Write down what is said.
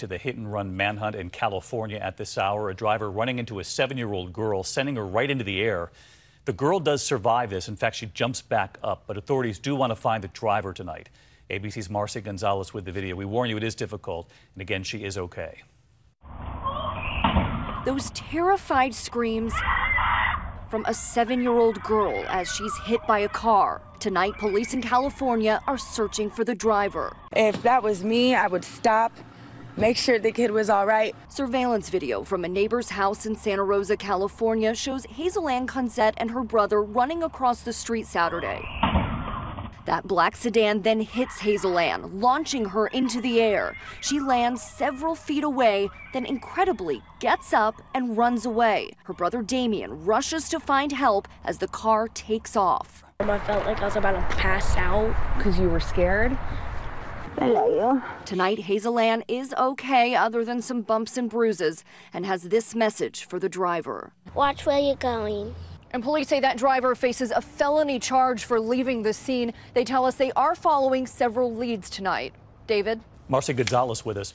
To the hit and run manhunt in California at this hour, a driver running into a seven year old girl, sending her right into the air. The girl does survive this. In fact, she jumps back up, but authorities do want to find the driver tonight. ABC's Marcy Gonzalez with the video. We warn you, it is difficult. And again, she is okay. Those terrified screams from a seven year old girl as she's hit by a car. Tonight, police in California are searching for the driver. If that was me, I would stop, make sure the kid was all right. Surveillance video from a neighbor's house in Santa Rosa, California shows Hazel Ann Conzet and her brother running across the street Saturday. That black sedan then hits Hazel Ann, launching her into the air. She lands several feet away, then incredibly gets up and runs away. Her brother Damien rushes to find help as the car takes off. I felt like I was about to pass out. Because you were scared? Tonight, Hazel Ann is okay other than some bumps and bruises and has this message for the driver. Watch where you're going. And police say that driver faces a felony charge for leaving the scene. They tell us they are following several leads tonight. David? Marcy Gonzalez with us.